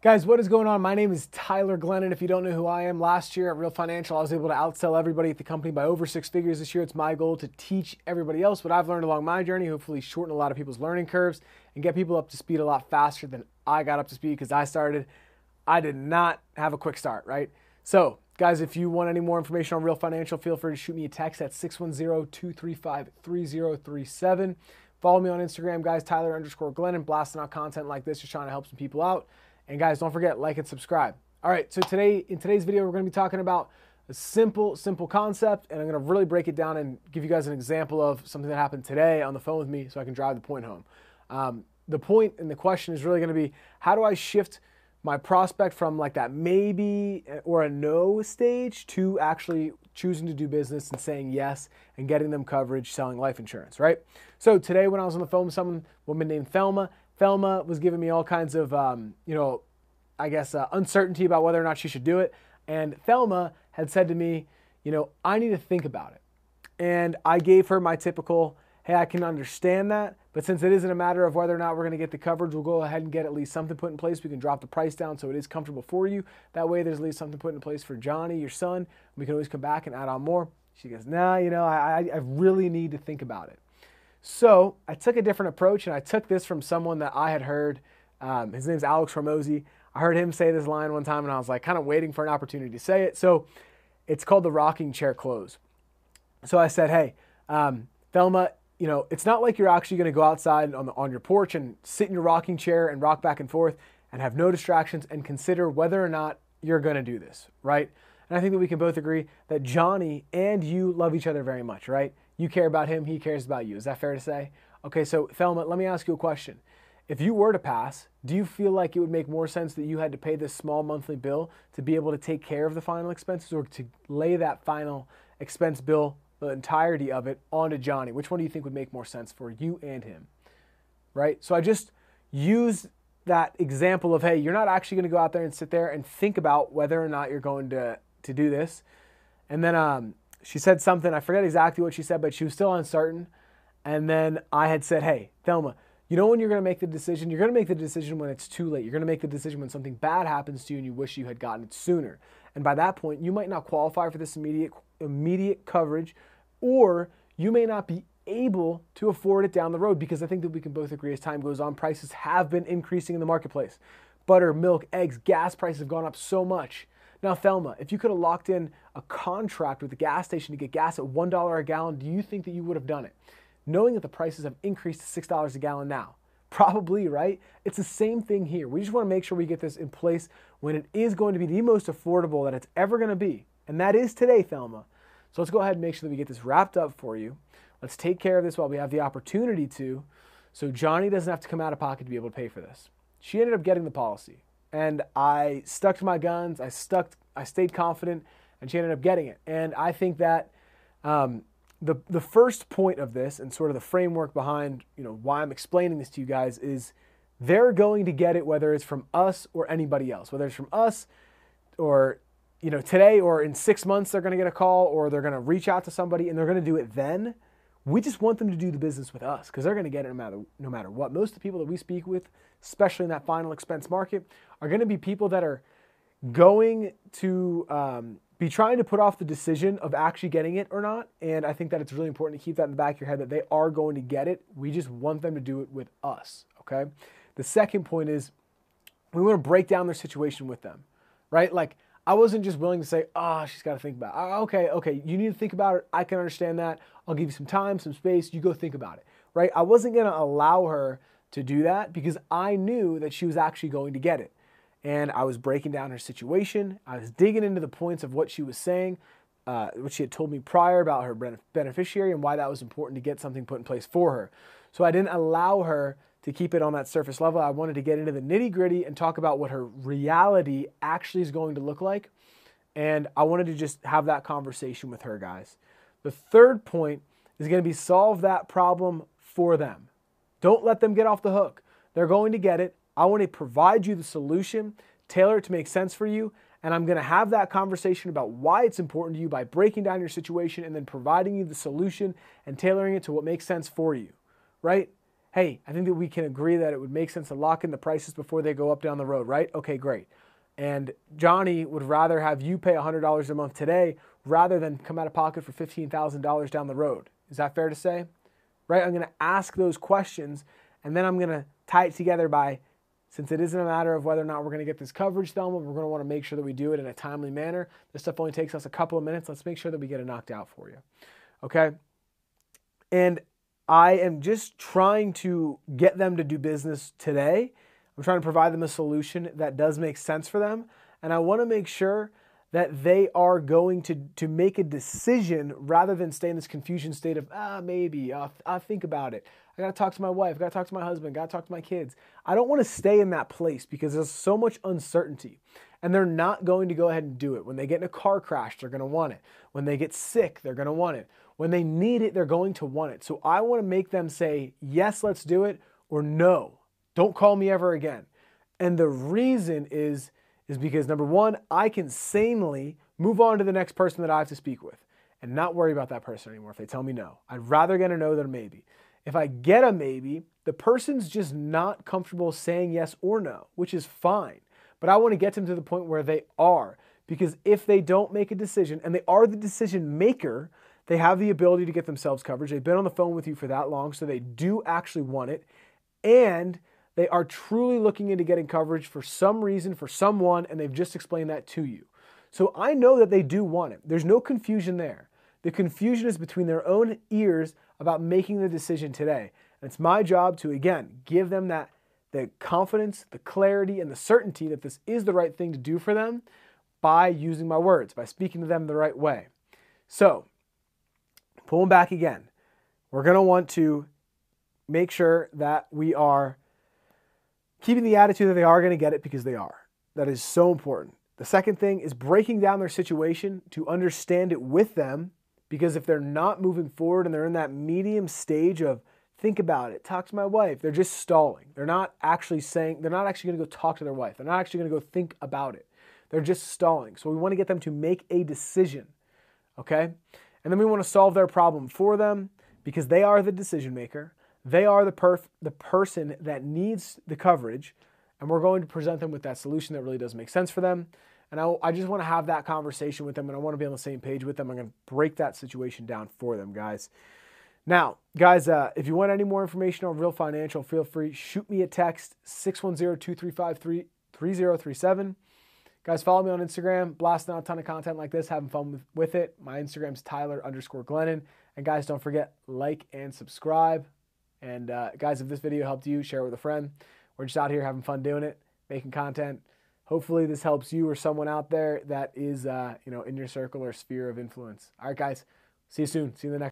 Guys, what is going on? My name is Tyler Glennon. If you don't know who I am, last year at Real Financial, I was able to outsell everybody at the company by over six figures. This year, it's my goal to teach everybody else what I've learned along my journey, hopefully shorten a lot of people's learning curves and get people up to speed a lot faster than I got up to speed because I started. I did not have a quick start, right? So, guys, if you want any more information on Real Financial, feel free to shoot me a text at 610 235 3037. Follow me on Instagram, guys, Tyler underscore Glennon, blasting out content like this, just trying to help some people out. And guys, don't forget, like and subscribe. All right, so today, in today's video, we're gonna be talking about a simple, simple concept, and I'm gonna really break it down and give you guys an example of something that happened today on the phone with me so I can drive the point home. Um, the point and the question is really gonna be, how do I shift my prospect from like that maybe or a no stage to actually choosing to do business and saying yes and getting them coverage selling life insurance, right? So today when I was on the phone with someone, woman named Thelma, Thelma was giving me all kinds of, um, you know, I guess, uh, uncertainty about whether or not she should do it. And Thelma had said to me, you know, I need to think about it. And I gave her my typical, hey, I can understand that, but since it isn't a matter of whether or not we're going to get the coverage, we'll go ahead and get at least something put in place. We can drop the price down so it is comfortable for you. That way, there's at least something put in place for Johnny, your son. We can always come back and add on more. She goes, nah, you know, I, I really need to think about it. So I took a different approach, and I took this from someone that I had heard. Um, his name's Alex Hormozi. I heard him say this line one time, and I was like, kind of waiting for an opportunity to say it. So it's called the rocking chair close. So I said, hey, um, Thelma, you know, it's not like you're actually going to go outside on, the, on your porch and sit in your rocking chair and rock back and forth and have no distractions and consider whether or not you're going to do this, right? And I think that we can both agree that Johnny and you love each other very much, right? You care about him, he cares about you. Is that fair to say? Okay, so Thelma, let me ask you a question. If you were to pass, do you feel like it would make more sense that you had to pay this small monthly bill to be able to take care of the final expenses or to lay that final expense bill, the entirety of it, onto Johnny? Which one do you think would make more sense for you and him? Right? So I just use that example of hey, you're not actually going to go out there and sit there and think about whether or not you're going to to do this. And then um, she said something, I forget exactly what she said, but she was still uncertain. And then I had said, hey, Thelma, you know when you're going to make the decision? You're going to make the decision when it's too late. You're going to make the decision when something bad happens to you and you wish you had gotten it sooner. And by that point, you might not qualify for this immediate immediate coverage or you may not be able to afford it down the road because I think that we can both agree as time goes on, prices have been increasing in the marketplace. Butter, milk, eggs, gas prices have gone up so much now, Thelma, if you could have locked in a contract with the gas station to get gas at $1 a gallon, do you think that you would have done it? Knowing that the prices have increased to $6 a gallon now. Probably, right? It's the same thing here. We just want to make sure we get this in place when it is going to be the most affordable that it's ever going to be. And that is today, Thelma. So let's go ahead and make sure that we get this wrapped up for you. Let's take care of this while we have the opportunity to, so Johnny doesn't have to come out of pocket to be able to pay for this. She ended up getting the policy and I stuck to my guns. I stuck. I stayed confident, and she ended up getting it. And I think that um, the the first point of this, and sort of the framework behind you know why I'm explaining this to you guys is they're going to get it whether it's from us or anybody else, whether it's from us or you know today or in six months they're going to get a call or they're going to reach out to somebody and they're going to do it then we just want them to do the business with us because they're going to get it no matter, no matter what. Most of the people that we speak with, especially in that final expense market, are going to be people that are going to um, be trying to put off the decision of actually getting it or not. And I think that it's really important to keep that in the back of your head that they are going to get it. We just want them to do it with us. Okay. The second point is we want to break down their situation with them, right? Like, I wasn't just willing to say, ah, oh, she's got to think about it. Uh, okay, okay, you need to think about it. I can understand that. I'll give you some time, some space. You go think about it, right? I wasn't going to allow her to do that because I knew that she was actually going to get it. And I was breaking down her situation. I was digging into the points of what she was saying, uh, what she had told me prior about her beneficiary and why that was important to get something put in place for her. So I didn't allow her to keep it on that surface level. I wanted to get into the nitty gritty and talk about what her reality actually is going to look like. And I wanted to just have that conversation with her, guys. The third point is going to be solve that problem for them. Don't let them get off the hook. They're going to get it. I want to provide you the solution, tailor it to make sense for you. And I'm going to have that conversation about why it's important to you by breaking down your situation and then providing you the solution and tailoring it to what makes sense for you, right? hey, I think that we can agree that it would make sense to lock in the prices before they go up down the road, right? Okay, great. And Johnny would rather have you pay $100 a month today rather than come out of pocket for $15,000 down the road. Is that fair to say? Right? I'm going to ask those questions and then I'm going to tie it together by since it isn't a matter of whether or not we're going to get this coverage done, but we're going to want to make sure that we do it in a timely manner. This stuff only takes us a couple of minutes. Let's make sure that we get it knocked out for you. Okay? And I am just trying to get them to do business today. I'm trying to provide them a solution that does make sense for them. And I want to make sure that they are going to, to make a decision rather than stay in this confusion state of, ah, maybe, I'll, I'll think about it. I got to talk to my wife, I got to talk to my husband, I got to talk to my kids. I don't want to stay in that place because there's so much uncertainty. And they're not going to go ahead and do it. When they get in a car crash, they're to want it. When they get sick, they're to want it. When they need it, they're going to want it. So I want to make them say, yes, let's do it, or no, don't call me ever again. And the reason is, is because number one, I can sanely move on to the next person that I have to speak with and not worry about that person anymore if they tell me no. I'd rather get a no than a maybe. If I get a maybe, the person's just not comfortable saying yes or no, which is fine. But I want to get them to the point where they are. Because if they don't make a decision and they are the decision maker, they have the ability to get themselves coverage. They've been on the phone with you for that long, so they do actually want it. And they are truly looking into getting coverage for some reason, for someone, and they've just explained that to you. So I know that they do want it. There's no confusion there. The confusion is between their own ears about making the decision today. And it's my job to, again, give them that the confidence, the clarity, and the certainty that this is the right thing to do for them by using my words, by speaking to them the right way. So, pulling back again, we're going to want to make sure that we are keeping the attitude that they are going to get it because they are. That is so important. The second thing is breaking down their situation to understand it with them because if they're not moving forward and they're in that medium stage of think about it, talk to my wife, they're just stalling. They're not actually saying, they're not actually going to go talk to their wife. They're not actually going to go think about it. They're just stalling. So we want to get them to make a decision. Okay? And then we want to solve their problem for them because they are the decision maker. They are the perf- the person that needs the coverage, and we're going to present them with that solution that really does make sense for them. And I, I just want to have that conversation with them and I want to be on the same page with them. I'm going to break that situation down for them, guys. Now, guys, uh, if you want any more information on Real Financial, feel free, shoot me a text, 610-235-3037. Guys, follow me on Instagram, blasting out a ton of content like this, having fun with, with it. My Instagram's Tyler underscore Glennon. And guys, don't forget, like and subscribe. And uh, guys, if this video helped you, share it with a friend. We're just out here having fun doing it, making content. Hopefully this helps you or someone out there that is uh, you know in your circle or sphere of influence. All right guys. See you soon. See you in the next